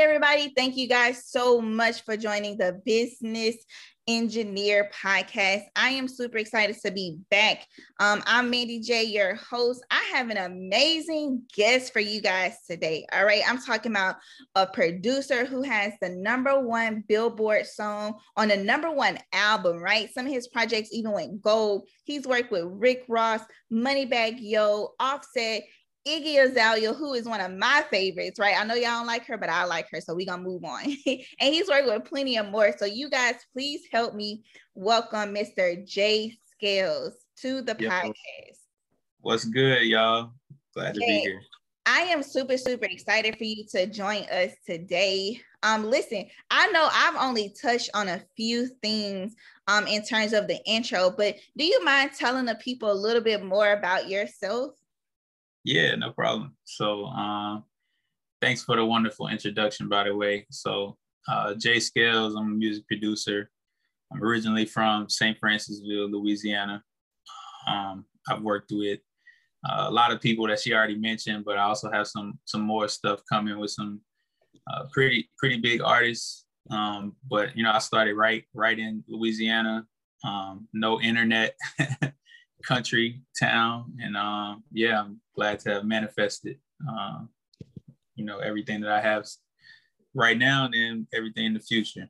Everybody. Thank you guys so much for joining the Business Engineer podcast. I am super excited to be back. Um, I'm Mandy J, your host. I have an amazing guest for you guys today. All right. I'm talking about a producer who has the number one Billboard song on the number one album, right? Some of his projects even went gold. He's worked with Rick Ross, Moneybagg Yo, Offset. Iggy Azalea, who is one of my favorites, right? I know y'all don't like her, but I like her, so we're gonna move on. and he's working with plenty of more. So you guys, please help me welcome Mr. Jay Scalez to the Yo, podcast. What's good, y'all? Glad to be here. I am super, super excited for you to join us today. Um, listen, I know I've only touched on a few things um in terms of the intro, but do you mind telling the people a little bit more about yourself? Yeah, no problem. So, uh, thanks for the wonderful introduction, by the way. So, uh, Jay Scalez, I'm a music producer. I'm originally from St. Francisville, Louisiana. Um, I've worked with uh, a lot of people that she already mentioned, but I also have some some more stuff coming with some uh, pretty pretty big artists. Um, but you know, I started right right in Louisiana. Um, no internet, country town, and uh, yeah, I'm glad to have manifested. Uh, you know everything that I have right now, and everything in the future.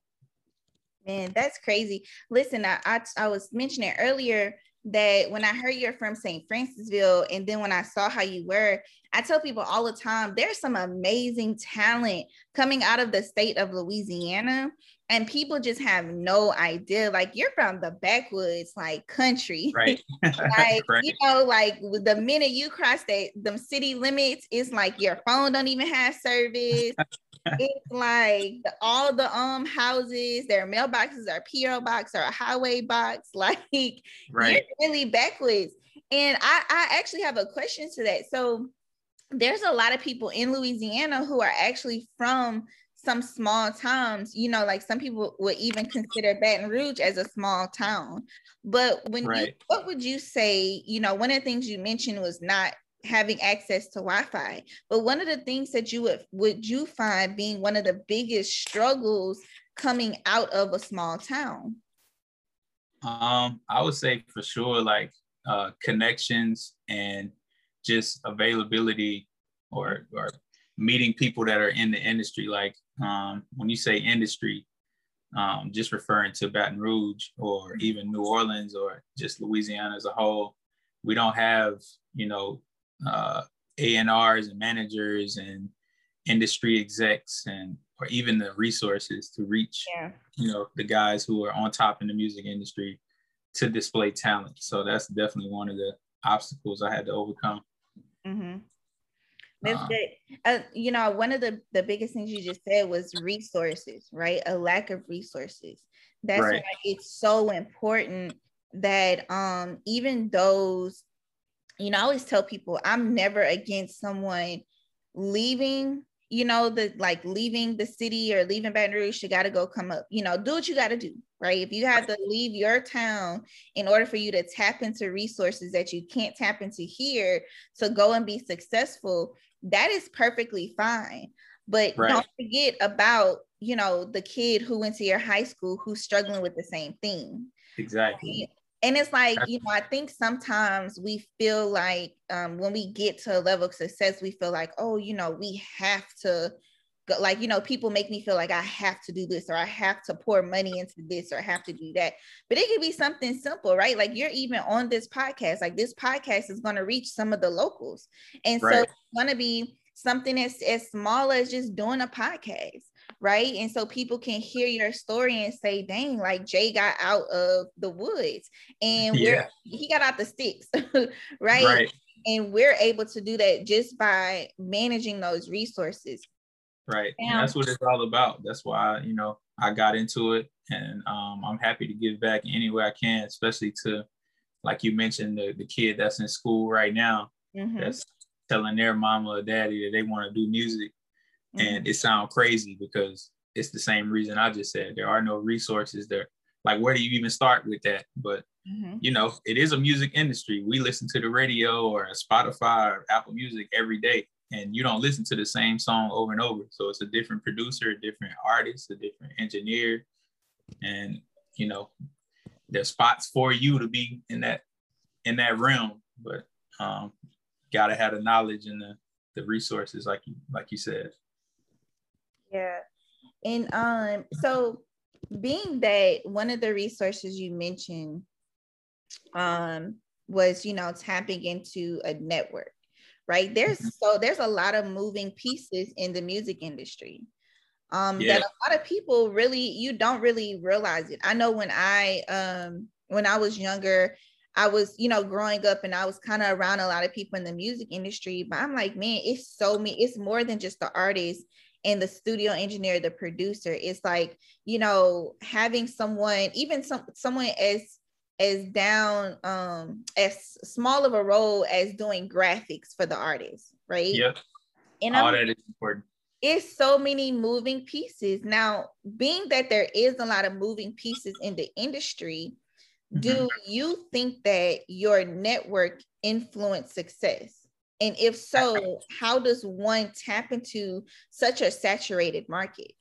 Man, that's crazy. Listen, I, I, I was mentioning earlier that when I heard you're from St. Francisville, and then when I saw how you were, I tell people all the time there's some amazing talent coming out of the state of Louisiana and people just have no idea like you're from the backwoods like country. Right. Like right. you know like the minute you cross that them city limits it's like your phone don't even have service. It's like all the um houses their mailboxes are PO box or a highway box. Like right. you're really backwards and I, I actually have a question to that. So there's a lot of people in Louisiana who are actually from some small towns, you know, like some people would even consider Baton Rouge as a small town. But when right. you, what would you say, you know, one of the things you mentioned was not having access to Wi-Fi. But one of the things that you would would you find being one of the biggest struggles coming out of a small town? Um, I would say for sure like uh connections and just availability or or meeting people that are in the industry. Like um, when you say industry, um, just referring to Baton Rouge or even New Orleans or just Louisiana as a whole, we don't have, you know, uh, A&Rs and managers and industry execs and or even the resources to reach, yeah. you know, the guys who are on top in the music industry to display talent. So that's definitely one of the obstacles I had to overcome. Mm-hmm. That's uh, good. Uh, you know, one of the the biggest things you just said was resources, right? A lack of resources. That's right. why it's so important that um even those, you know, I always tell people I'm never against someone leaving you know, the like leaving the city or leaving Baton Rouge, you got to go come up, you know, do what you got to do, right? If you have to leave your town in order for you to tap into resources that you can't tap into here to go and be successful, that is perfectly fine. But right. don't forget about, you know, the kid who went to your high school who's struggling with the same thing. Exactly. Right? And it's like, you know, I think sometimes we feel like um, when we get to a level of success, we feel like, oh, you know, we have to like, you know, people make me feel like I have to do this or I have to pour money into this or I have to do that. But it could be something simple, right? Like you're even on this podcast, like this podcast is going to reach some of the locals. And right. so it's going to be something as, as small as just doing a podcast right? And so people can hear your story and say, dang, like Jay got out of the woods and yeah. he got out the sticks, right? right? And we're able to do that just by managing those resources. Right. And that's what it's all about. That's why, you know, I got into it and um, I'm happy to give back any way I can, especially to, like you mentioned, the, the kid that's in school right now mm-hmm. that's telling their mama or daddy that they want to do music Mm-hmm. And it sounds crazy because it's the same reason I just said. There are no resources there. Like, where do you even start with that? But mm-hmm. you know, it is a music industry. We listen to the radio or Spotify or Apple Music every day. And you don't listen to the same song over and over. So it's a different producer, a different artist, a different engineer, and you know, there's spots for you to be in that in that realm, but um, gotta have the knowledge and the the resources, like you like you said. Yeah, and um, so being that one of the resources you mentioned um was you know tapping into a network right there's mm-hmm. so there's a lot of moving pieces in the music industry um yeah. that a lot of people really you don't really realize it i know when i um when i was younger i was you know growing up and i was kind of around a lot of people in the music industry but i'm like man it's so me it's more than just the artist and the studio engineer the producer it's like you know having someone even some someone as as down um as small of a role as doing graphics for the artist right yep and all I'm, that is important it's so many moving pieces now being that there is a lot of moving pieces in the industry mm-hmm. do you think that your network influence success and if so, how does one tap into such a saturated market?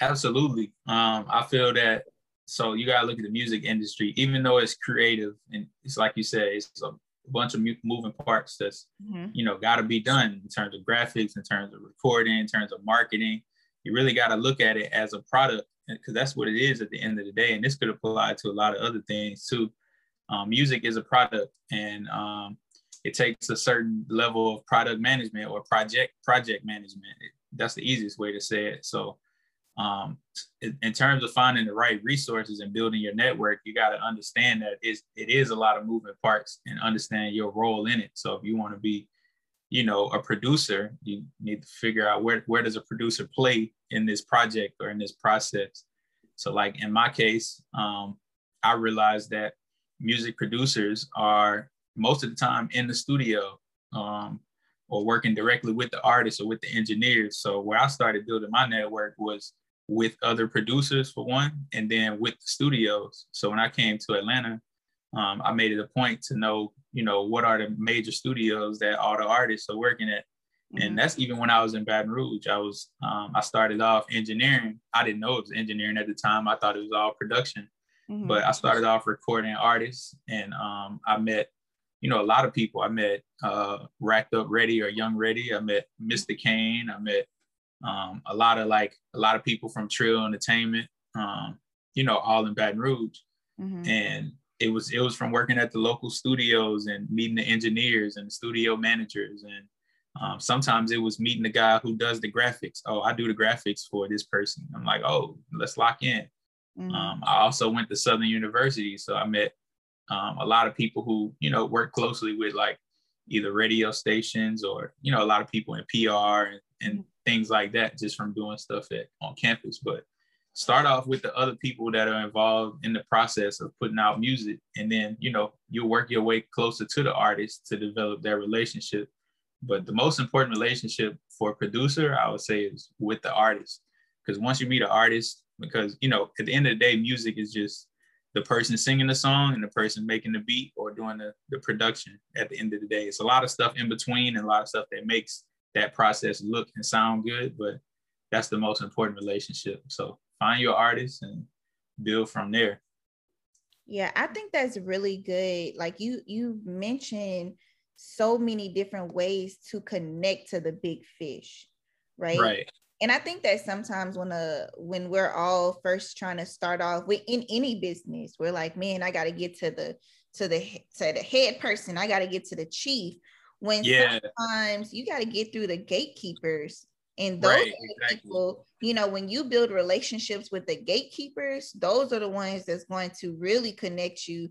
Absolutely. Um, I feel that so you gotta look at the music industry, even though it's creative and it's like you said, it's a bunch of moving parts that's mm-hmm. you know got to be done in terms of graphics, in terms of recording, in terms of marketing. You really got to look at it as a product because that's what it is at the end of the day. And this could apply to a lot of other things too. Um, music is a product, and um, it takes a certain level of product management or project project management. It, that's the easiest way to say it. So, um, in terms of finding the right resources and building your network, you got to understand that it's, it is a lot of moving parts and understand your role in it. So, if you want to be, you know, a producer, you need to figure out where where does a producer play in this project or in this process. So, like in my case, um, I realized that music producers are most of the time in the studio um, or working directly with the artists or with the engineers. So where I started building my network was with other producers for one, and then with the studios. So when I came to Atlanta, um, I made it a point to know, you know, what are the major studios that all the artists are working at. Mm-hmm. And that's even when I was in Baton Rouge. I was, um, I started off engineering. I didn't know it was engineering at the time. I thought it was all production. Mm-hmm. But I started off recording artists, and um, I met you know, a lot of people. I met uh, Racked Up Ready or Young Ready. I met Mr. Kane. I met um, a lot of like a lot of people from Trill Entertainment. Um, you know, all in Baton Rouge, mm-hmm. and it was it was from working at the local studios and meeting the engineers and the studio managers and um, sometimes it was meeting the guy who does the graphics. Oh, I do the graphics for this person. I'm like, oh, let's lock in. Mm-hmm. Um, I also went to Southern University, so I met um, a lot of people who you know work closely with like either radio stations or you know a lot of people in PR and, and mm-hmm. Things like that just from doing stuff at on campus. But start off with the other people that are involved in the process of putting out music, and then you know you'll work your way closer to the artist to develop their relationship. But the most important relationship for a producer, I would say, is with the artist. Because once you meet an artist, because you know, at the end of the day, music is just the person singing the song and the person making the beat or doing the, the production at the end of the day. It's a lot of stuff in between and a lot of stuff that makes that process look and sound good, but that's the most important relationship. So find your artist and build from there. Yeah, I think that's really good. Like you you mentioned so many different ways to connect to the big fish, right? Right and I think that sometimes when uh when we're all first trying to start off with in any business, we're like, man, I got to get to the to the to the head person. I got to get to the chief. When yeah. sometimes you got to get through the gatekeepers, and those right, exactly. people, you know, when you build relationships with the gatekeepers, those are the ones that's going to really connect you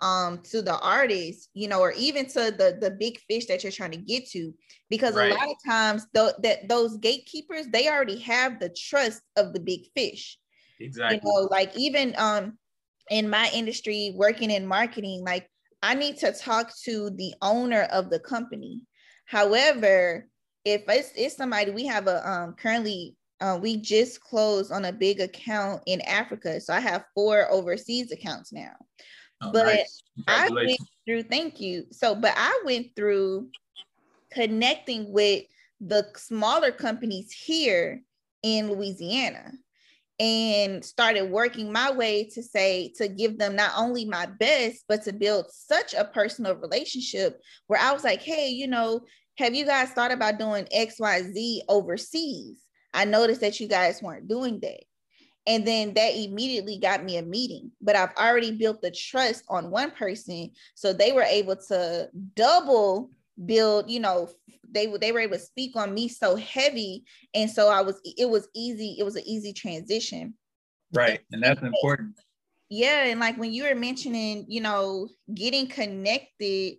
um to the artist you know or even to the the big fish that you're trying to get to because right. a lot of times th- that those gatekeepers they already have the trust of the big fish exactly you know like even um in my industry working in marketing like i need to talk to the owner of the company however if it's, it's somebody we have a um currently uh, we just closed on a big account in africa so i have four overseas accounts now Oh, but nice. I went through, thank you. So, but I went through connecting with the smaller companies here in Louisiana and started working my way to say to give them not only my best but to build such a personal relationship where I was like, "Hey, you know, have you guys thought about doing XYZ overseas? I noticed that you guys weren't doing that." And then that immediately got me a meeting. But I've already built the trust on one person. So they were able to double build, you know, they they were able to speak on me so heavy. And so I was it was easy, it was an easy transition. Right. And that's important. Yeah. And like when you were mentioning, you know, getting connected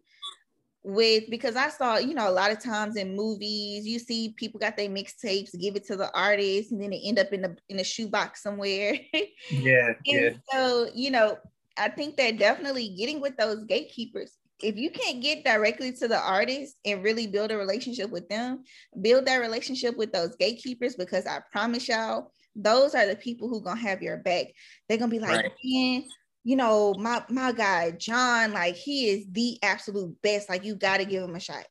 with because I saw, you know, a lot of times in movies, you see people got their mixtapes, give it to the artist, and then they end up in the in a shoebox somewhere. Yeah. yeah. So, you know, I think that definitely getting with those gatekeepers. If you can't get directly to the artist and really build a relationship with them, build that relationship with those gatekeepers because I promise y'all, those are the people who gonna have your back. They're gonna be like, right. man, you know, my my guy John, like he is the absolute best. Like you got to give him a shot.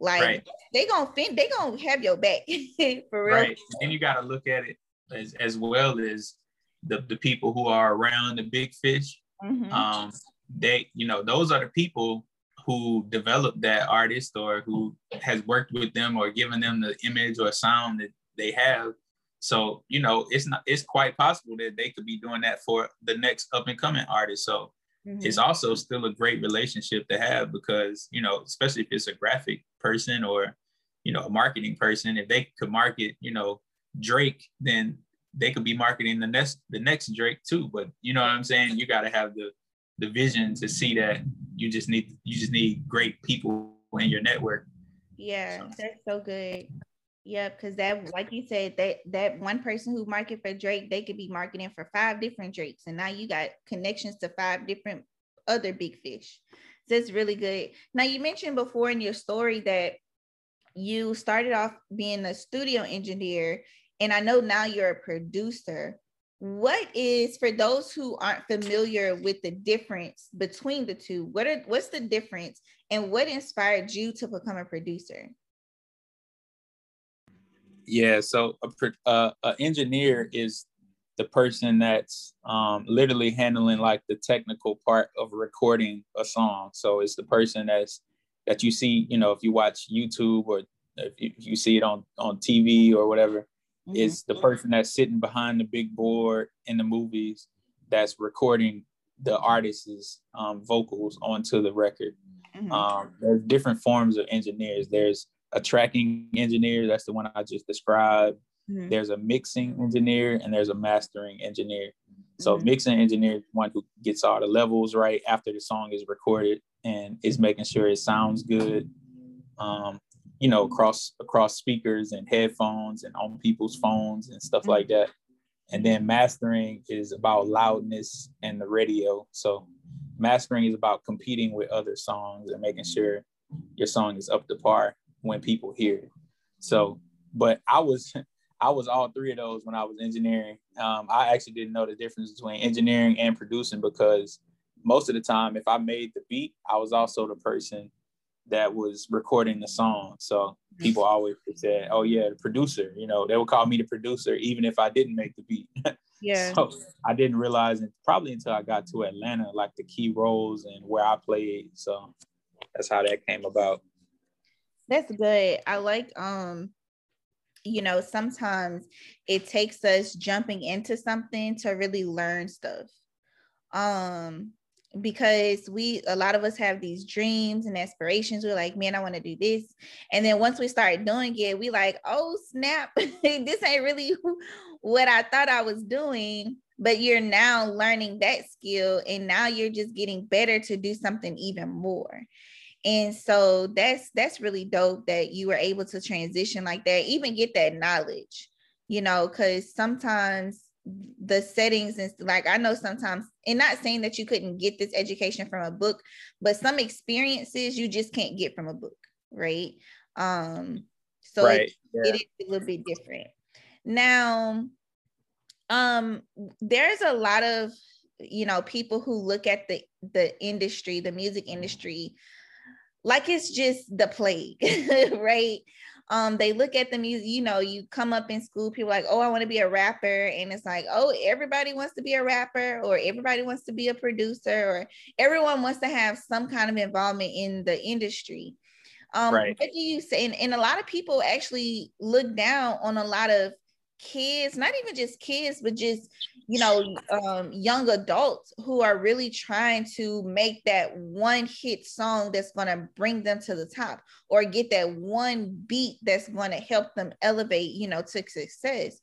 Like right. they gonna fin- they gonna have your back for real. Right. And you got to look at it as as well as the the people who are around the big fish. Mm-hmm. Um, they you know those are the people who developed that artist or who has worked with them or given them the image or sound that they have so, you know, it's not it's quite possible that they could be doing that for the next up and coming artist. So mm-hmm. it's also still a great relationship to have because, you know, especially if it's a graphic person or, you know, a marketing person, if they could market, you know, Drake, then they could be marketing the next the next Drake too. But you know what I'm saying? You gotta have the the vision to see that you just need you just need great people in your network. Yeah, so. that's so good. Yep, because that, like you said, that that one person who market for Drake, they could be marketing for five different Drakes, and now you got connections to five different other big fish. So it's really good. Now you mentioned before in your story that you started off being a studio engineer, and I know now you're a producer. What is for those who aren't familiar with the difference between the two? What are what's the difference, and what inspired you to become a producer? Yeah, so a, uh, a engineer is the person that's um, literally handling like the technical part of recording a song. So it's the person that's that you see, you know, if you watch YouTube or if you, if you see it on on TV or whatever, mm-hmm. it's the person that's sitting behind the big board in the movies that's recording the artist's um, vocals onto the record. Mm-hmm. Um, there's different forms of engineers. There's a tracking engineer. That's the one I just described. Mm-hmm. There's a mixing engineer and there's a mastering engineer. So mm-hmm. mixing engineer is one who gets all the levels right after the song is recorded and is making sure it sounds good. Um, you know, across across speakers and headphones and on people's phones and stuff mm-hmm. like that. And then mastering is about loudness and the radio. So mastering is about competing with other songs and making sure your song is up to par when people hear it. So, but I was I was all three of those when I was engineering. Um, I actually didn't know the difference between engineering and producing because most of the time, if I made the beat, I was also the person that was recording the song. So people always said, "Oh yeah, the producer." You know, they would call me the producer even if I didn't make the beat. Yeah. so I didn't realize it probably until I got to Atlanta, like the key roles and where I played. So that's how that came about. That's good. I like um you know, sometimes it takes us jumping into something to really learn stuff. Um because we a lot of us have these dreams and aspirations. We're like man i want to do this. And then once we start doing it we like oh snap this ain't really what i thought i was doing. But you're now learning that skill and now you're just getting better to do something even more. And so that's that's really dope that you were able to transition like that even get that knowledge you know because sometimes the settings and like i know sometimes and not saying that you couldn't get this education from a book but some experiences you just can't get from a book right um so right. it, yeah. it is a little bit different now um there's a lot of you know people who look at the the industry the music industry like it's just the plague, right? Um, they look at the music, you know, you come up in school, people like, oh, I want to be a rapper. And it's like, oh, everybody wants to be a rapper, or everybody wants to be a producer, or everyone wants to have some kind of involvement in the industry. Um, right. what do you say? And, and a lot of people actually look down on a lot of kids, not even just kids, but just you know, um, young adults who are really trying to make that one hit song that's going to bring them to the top or get that one beat that's going to help them elevate, you know, to success.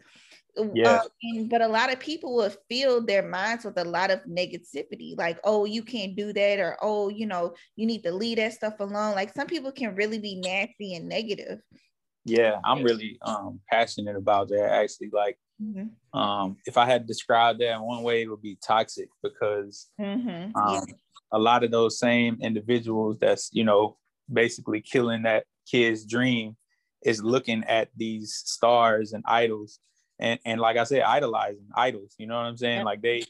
Yeah. Um, and, but a lot of people will fill their minds with a lot of negativity, like, oh, you can't do that, or oh, you know, you need to leave that stuff alone. Like some people can really be nasty and negative. Yeah, I'm really um passionate about that actually. Like Mm-hmm. Um, if I had to describe that in one way, it would be toxic because mm-hmm. um, a lot of those same individuals that's you know basically killing that kid's dream is looking at these stars and idols and and like I said, idolizing idols. You know what I'm saying? Yeah. Like they,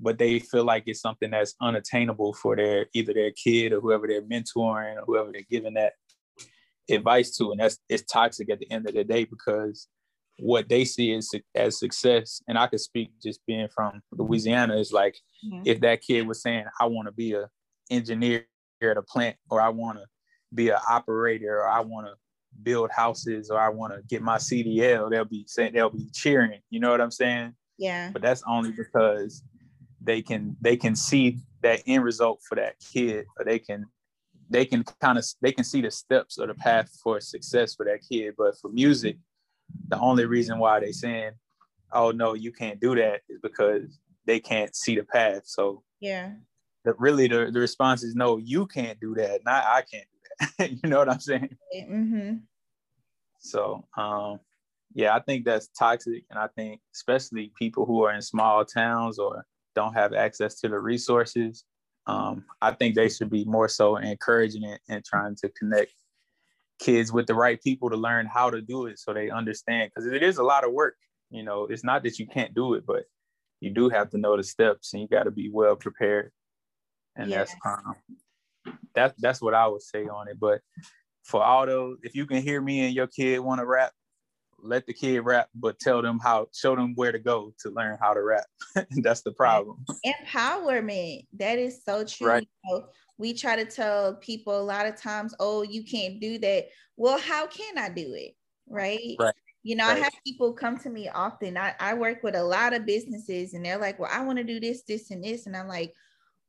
but they feel like it's something that's unattainable for their either their kid or whoever they're mentoring or whoever they're giving that advice to, and that's it's toxic at the end of the day because what they see as, as success. And i could speak just being from louisiana is like if that kid was saying i want to be a engineer at a plant or i want to be an operator or i want to build houses or i want to get my cdl they'll be saying they'll be cheering you know what i'm saying? Yeah. But that's only because they can they can see that end result for that kid or they can they can kind of they can see the steps or the path for success for that kid but for music the only reason why they saying, "Oh no, you can't do that," is because they can't see the path. So yeah, the, really the, the response is no, you can't do that. Not I can't do that. you know what I'm saying? Mm-hmm. So um, yeah, I think that's toxic, and I think especially people who are in small towns or don't have access to the resources. Um, I think they should be more so encouraging it and trying to connect kids with the right people to learn how to do it so they understand because it is a lot of work you know. It's not that you can't do it but you do have to know the steps and you got to be well prepared. And yes. that's um that, that's what i would say on it. But for all those if you can hear me and your kid want to rap let the kid rap but tell them how show them where to go to learn how to rap that's the problem empowerment that is so true right. You know, we try to tell people a lot of times, oh, you can't do that. Well, how can I do it? Right. Right. You know, right. I have people come to me often. I, I work with a lot of businesses and they're like, well, I want to do this, this, and this. And I'm like,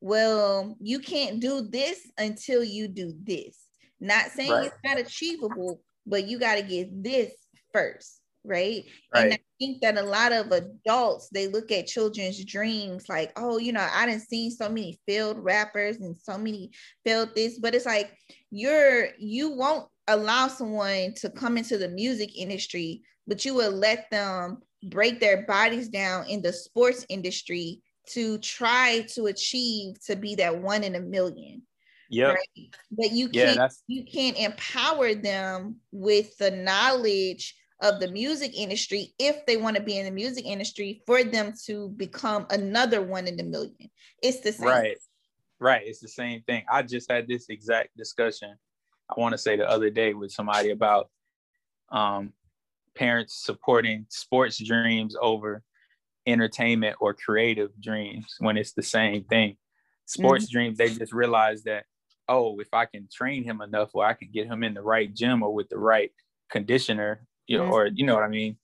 well, you can't do this until you do this. Not saying right. it's not achievable, but you got to get this first right? right? And I think that a lot of adults they look at children's dreams like, oh, you know, I didn't see so many failed rappers and so many failed this, but it's like you're you won't allow someone to come into the music industry, but you will let them break their bodies down in the sports industry to try to achieve to be that one in a million. Yeah. Right? But you can't yeah, you can't empower them with the knowledge of the music industry if they want to be in the music industry for them to become another one in the million. It's the same. Right. Right. It's the same thing. I just had this exact discussion, I want to say the other day with somebody about um, parents supporting sports dreams over entertainment or creative dreams when it's the same thing. Sports mm-hmm. dreams, they just realize that, oh, if I can train him enough or I can get him in the right gym or with the right conditioner you know, mm-hmm. or you know what I mean,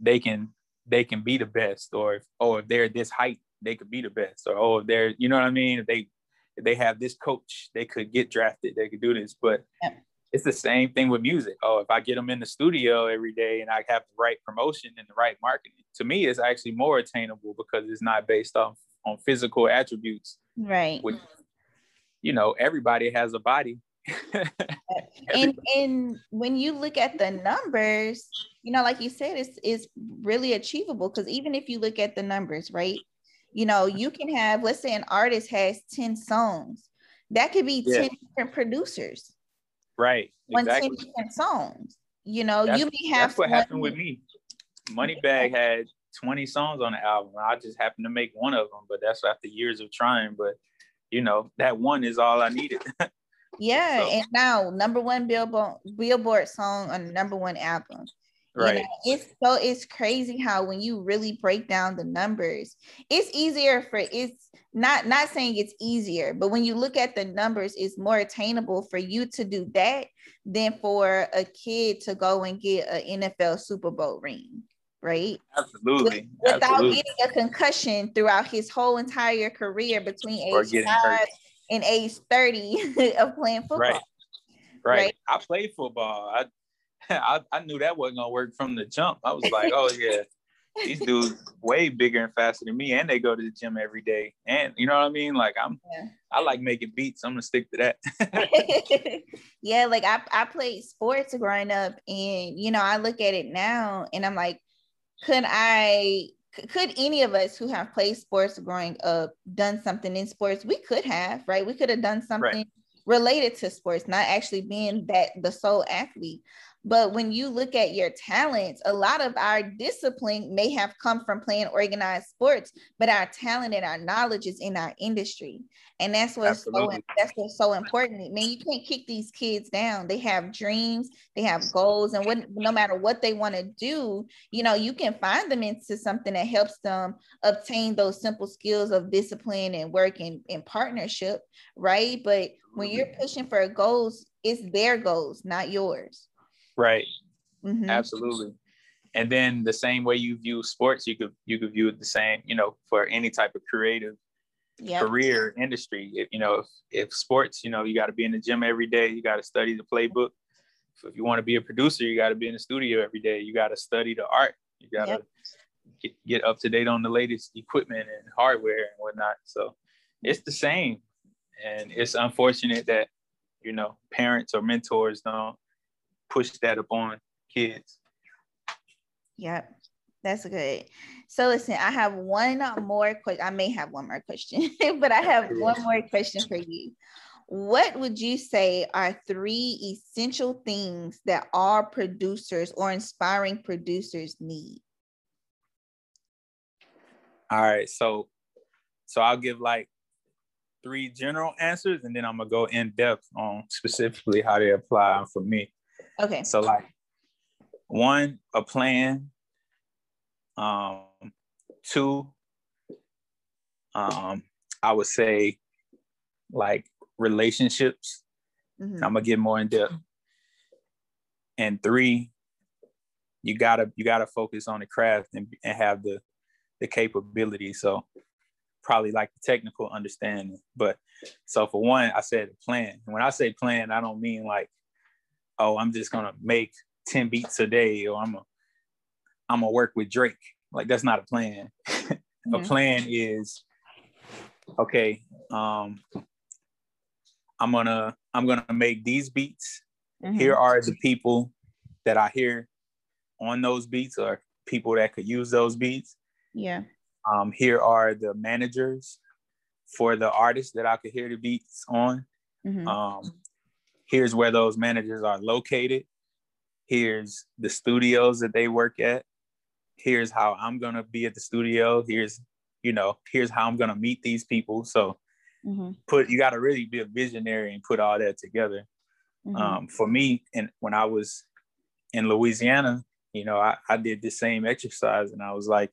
they can they can be the best, or if oh if they're this height, they could be the best, or oh if they're you know what I mean, if they if they have this coach, they could get drafted, they could do this, but. Yeah. It's the same thing with music. Oh, if I get them in the studio every day and I have the right promotion and the right marketing, to me, it's actually more attainable because it's not based on on physical attributes. Right. Which, you know, everybody has a body and and when you look at the numbers, you know, like you said, it's it's really achievable because even if you look at the numbers, right? You know, you can have, let's say an artist has 10 songs, that could be yeah. 10 different producers. Right. Exactly. 10 different songs. You know, that's, you may have that's what happened with me. Moneybagg had 20 songs on the album. I just happened to make one of them, but that's after years of trying. But you know, that one is all I needed. Yeah, so. and now number one Billboard Billboard song on the number one album. Right. You know, it's so it's crazy how when you really break down the numbers, it's easier for it's not not saying it's easier, but when you look at the numbers, it's more attainable for you to do that than for a kid to go and get an NFL Super Bowl ring right? Absolutely. With, without Absolutely. getting a concussion throughout his whole entire career between age five hurt. And age 30 of playing football. Right. right. right. I played football. I, I I knew that wasn't gonna work from the jump. I was like, oh yeah, these dudes way bigger and faster than me, and they go to the gym every day. And you know what I mean? Like I'm, yeah. I like making beats. I'm gonna stick to that. yeah, like I I played sports growing up, and you know I look at it now, and I'm like, could I could any of us who have played sports growing up done something in sports? We could have, right? We could have done something right. related to sports, not actually being that the sole athlete. But when you look at your talents, a lot of our discipline may have come from playing organized sports, but our talent and our knowledge is in our industry. And that's what's so that's what's so important. I mean, you can't kick these kids down. They have dreams, they have goals, and what no matter what they want to do, you know, you can find them into something that helps them obtain those simple skills of discipline and work in, in partnership, right? But when you're pushing for goals, it's their goals, not yours. Right. Mm-hmm. Absolutely. And then the same way you view sports, you could you could view it the same, you know, for any type of creative yep. career industry. If you know, if, if sports, you know, you got to be in the gym every day, you got to study the playbook. If you want to be a producer, you got to be in the studio every day. You got to study the art. You got to yep. get, get up to date on the latest equipment and hardware and whatnot. So it's the same. And it's unfortunate that, you know, parents or mentors don't push that upon kids. Yep, that's good. So listen, I have one more question. I may have one more question, but I have one more question for you. What would you say are three essential things that all producers or inspiring producers need? All right, so so I'll give like three general answers and then I'm gonna go in depth on specifically how they apply for me. Okay. So like one, a plan. Um, two, um, I would say like relationships. Mm-hmm. I'm gonna get more in depth. And three, you gotta you gotta focus on the craft and, and have the the capability. So probably like the technical understanding. But so for one, I said plan. When I say plan, I don't mean like oh, I'm just gonna make 10 beats a day or I'm a I'm gonna work with Drake. Like that's not a plan. mm-hmm. A plan is okay, um, I'm gonna I'm gonna make these beats. Mm-hmm. Here are the people that I hear on those beats or people that could use those beats. Yeah. Um, here are the managers for the artists that I could hear the beats on. Mm-hmm. Um, here's where those managers are located. Here's the studios that they work at. Here's how i'm going to be at the studio. Here's you know here's how i'm going to meet these people. So mm-hmm. put you got to really be a visionary and put all that together. Mm-hmm. um, for me and when i was in louisiana you know I, I did the same exercise and i was like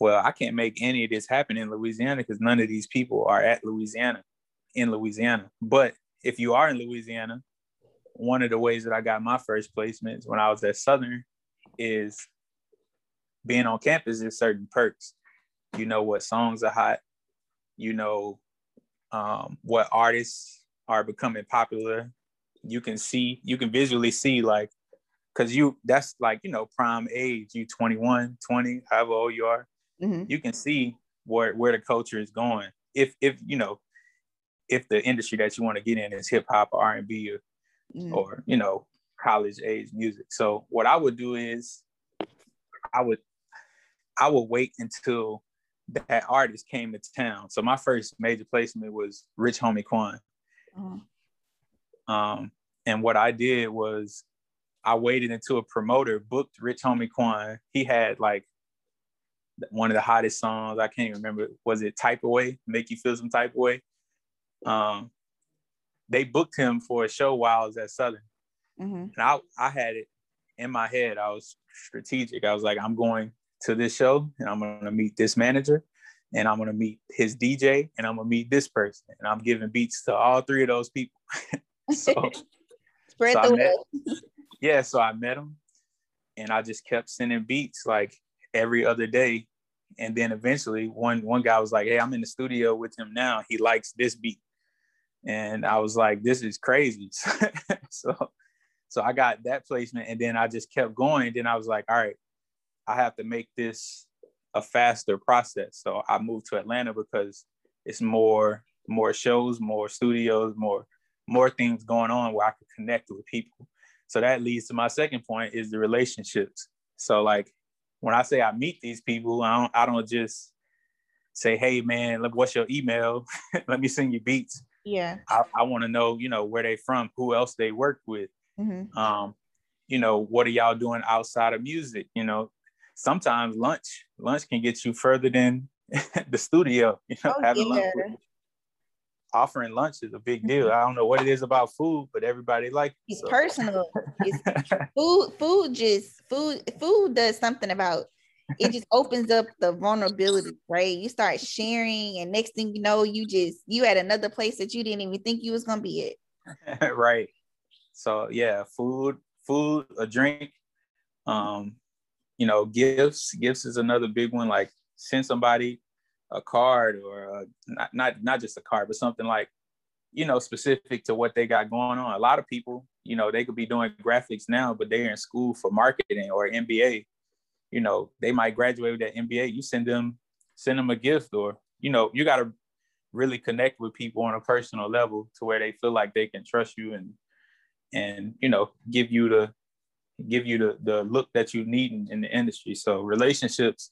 well i can't make any of this happen in louisiana because none of these people are at louisiana in louisiana. But if you are in Louisiana, one of the ways that I got my first placements when I was at Southern is being on campus is certain perks. You know what songs are hot. You know um, what artists are becoming popular. You can see, you can visually see like, cause you, that's like, you know, prime age, you 21, 20, however old you are. Mm-hmm. You can see where, where the culture is going. If, if, you know, if the industry that you want to get in is hip hop or R and B or, mm. or you know college age music. So what I would do is I would I would wait until that artist came to town. So my first major placement was Rich Homie Quan. Uh-huh. Um, and what I did was I waited until a promoter booked Rich Homie Quan. He had like one of the hottest songs. I can't remember. Was it Type of Way? Make you feel some type of way? Um, they booked him for a show while I was at Southern. Mm-hmm. And I, I had it in my head. I was strategic. I was like, I'm going to this show and I'm going to meet this manager and I'm going to meet his DJ and I'm going to meet this person. And I'm giving beats to all three of those people. so, Spread so the met, yeah, so I met him and I just kept sending beats like every other day. And then eventually one one guy was like, Hey, I'm in the studio with him now. He likes this beat. And I was like, this is crazy. so so I got that placement and then I just kept going. Then I was like, all right, I have to make this a faster process. So I moved to Atlanta because it's more more shows, more studios, more more things going on where I could connect with people. So that leads to my second point is the relationships. So like when I say I meet these people, I don't I don't just say, hey man, look, what's your email? Let me send you beats. Yeah. I, I want to know, you know, where they from, who else they work with. Mm-hmm. Um, you know, what are y'all doing outside of music? You know, sometimes lunch, lunch can get you further than the studio, you know, oh, having yeah. lunch offering lunch is a big deal. I don't know what it is about food, but everybody like it's so. personal. It's food, food just food, food does something about it just opens up the vulnerability, right? You start sharing, and next thing you know, you just you at another place that you didn't even think you was gonna be at. right. So yeah, food, food, a drink, um, you know, gifts. Gifts is another big one. Like send somebody a card or a, not, not not just a card, but something like, you know, specific to what they got going on. A lot of people, you know, they could be doing graphics now, but they're in school for marketing or MBA. You know, they might graduate with that MBA. You send them send them a gift, or you know, you got to really connect with people on a personal level to where they feel like they can trust you and and you know give you the give you the the look that you need in, in the industry. So relationships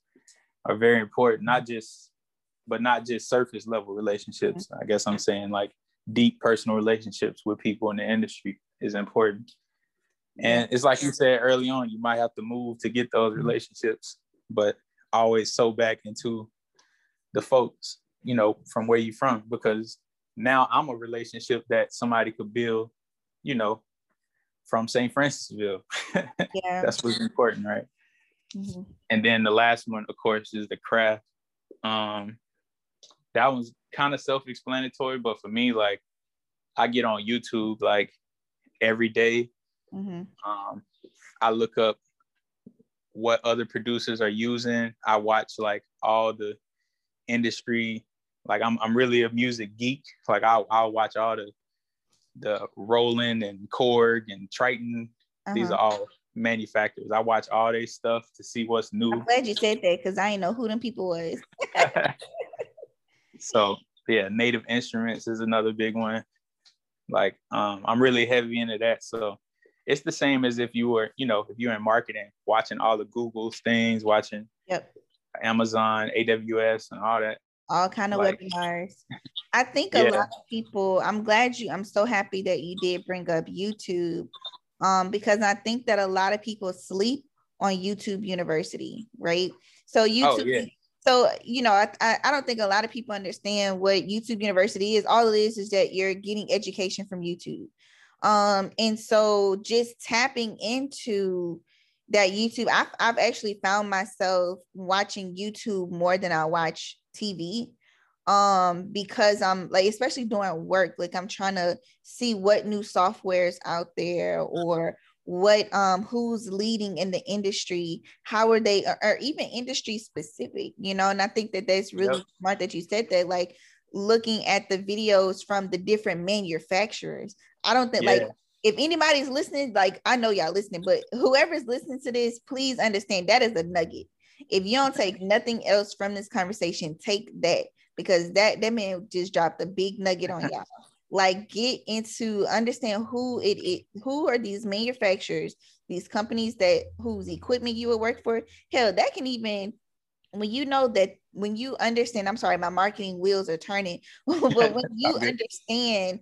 are very important, not just but not just surface level relationships. Mm-hmm. I guess I'm saying like deep personal relationships with people in the industry is important. And it's like you said early on, you might have to move to get those relationships, but always so back into the folks, you know, from where you from, because now I'm a relationship that somebody could build, you know, from St. Francisville. Yeah. That's what's important, right? Mm-hmm. And then the last one, of course, is the craft. Um, that one's kind of self-explanatory, but for me, like I get on YouTube like every day. Mm-hmm. Um, I look up what other producers are using. I watch like all the industry. Like I'm I'm really a music geek. Like I'll I'll watch all the the Roland and Korg and Triton. Uh-huh. These are all manufacturers. I watch all their stuff to see what's new. I'm glad you said that because I didn't know who them people was. So yeah, native instruments is another big one. Like um, I'm really heavy into that. So it's the same as if you were, you know, if you're in marketing, watching all the Google's things, watching yep. Amazon, AWS, and all that. All kind of like, webinars. I think a yeah. lot of people. I'm glad you. I'm so happy that you did bring up YouTube, um, because I think that a lot of people sleep on YouTube University, right? So oh, YouTube, oh, yeah so you know I, I don't think a lot of people understand what youtube university is all it is is that you're getting education from youtube um and so just tapping into that youtube I've, I've actually found myself watching youtube more than i watch tv um because i'm like especially doing work like i'm trying to see what new softwares out there or what um who's leading in the industry how are they or, or even industry specific you know? And i think that that's really yep. smart that you said that like looking at the videos from the different manufacturers i don't think yeah. like if anybody's listening like i know y'all listening but whoever's listening to this please understand that is a nugget. If you don't take nothing else from this conversation take that because that that man just dropped a big nugget on y'all. Like get into understand who it is who are these manufacturers these companies that whose equipment you would work for. Hell that can even when you know that when you understand i'm sorry my marketing wheels are turning but when you understand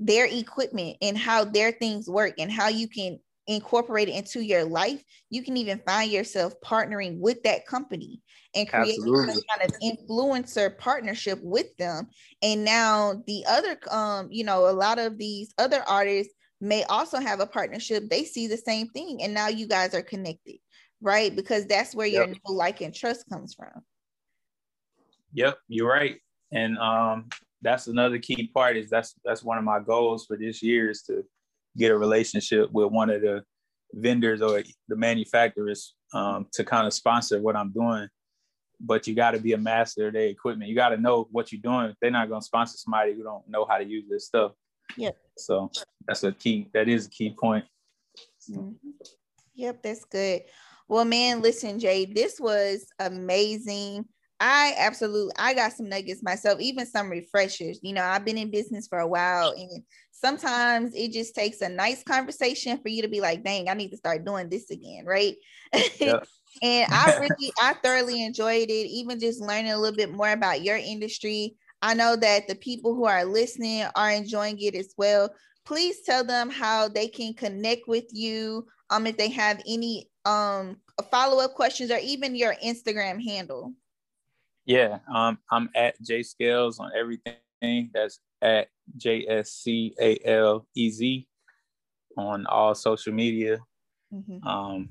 their equipment and how their things work and how you can incorporate it into your life, you can even find yourself partnering with that company and creating some kind of influencer partnership with them. And now the other, um, you know, a lot of these other artists may also have a partnership. They see the same thing, and now you guys are connected, right? Because that's where your like and trust comes from. Yep, you're right, and um, that's another key part. Is that's that's one of my goals for this year is to get a relationship with one of the vendors or the manufacturers um, to kind of sponsor what I'm doing. But you got to be a master of their equipment. You got to know what you're doing. They're not going to sponsor somebody who don't know how to use this stuff. Yeah. So that's a key. That is a key point. Mm-hmm. Yep, that's good. Well, man, listen, Jay, this was amazing. I absolutely I got some nuggets myself, even some refreshers. You know, I've been in business for a while and sometimes it just takes a nice conversation for you to be like, dang, I need to start doing this again, right? Yep. and I really I thoroughly enjoyed it, even just learning a little bit more about your industry. I know that the people who are listening are enjoying it as well. Please tell them how they can connect with you. Um, if they have any um follow-up questions or even your Instagram handle. Yeah, um, I'm at J Scalez on everything. That's at J S C A L E Z on all social media. Mm-hmm. Um,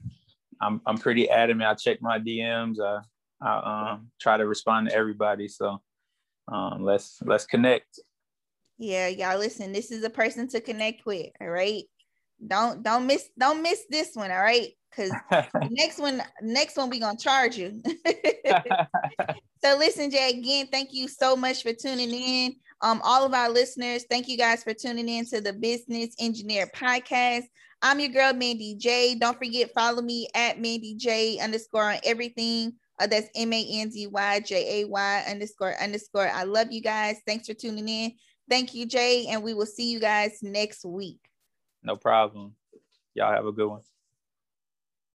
I'm I'm pretty adamant. I check my DMs. I I um, try to respond to everybody. So um, let's let's connect. Yeah, y'all listen. This is a person to connect with. All right. Don't don't miss don't miss this one. All right. Cause next one, next one, we gonna charge you. so listen, Jay, again, thank you so much for tuning in. Um, all of our listeners, thank you guys for tuning in to the Business Engineer Podcast. I'm your girl, Mandy Jay. Don't forget, follow me at Mandy Jay underscore on everything. Uh, that's M A N D Y J A Y underscore underscore. I love you guys. Thanks for tuning in. Thank you, Jay. And we will see you guys next week. No problem. Y'all have a good one.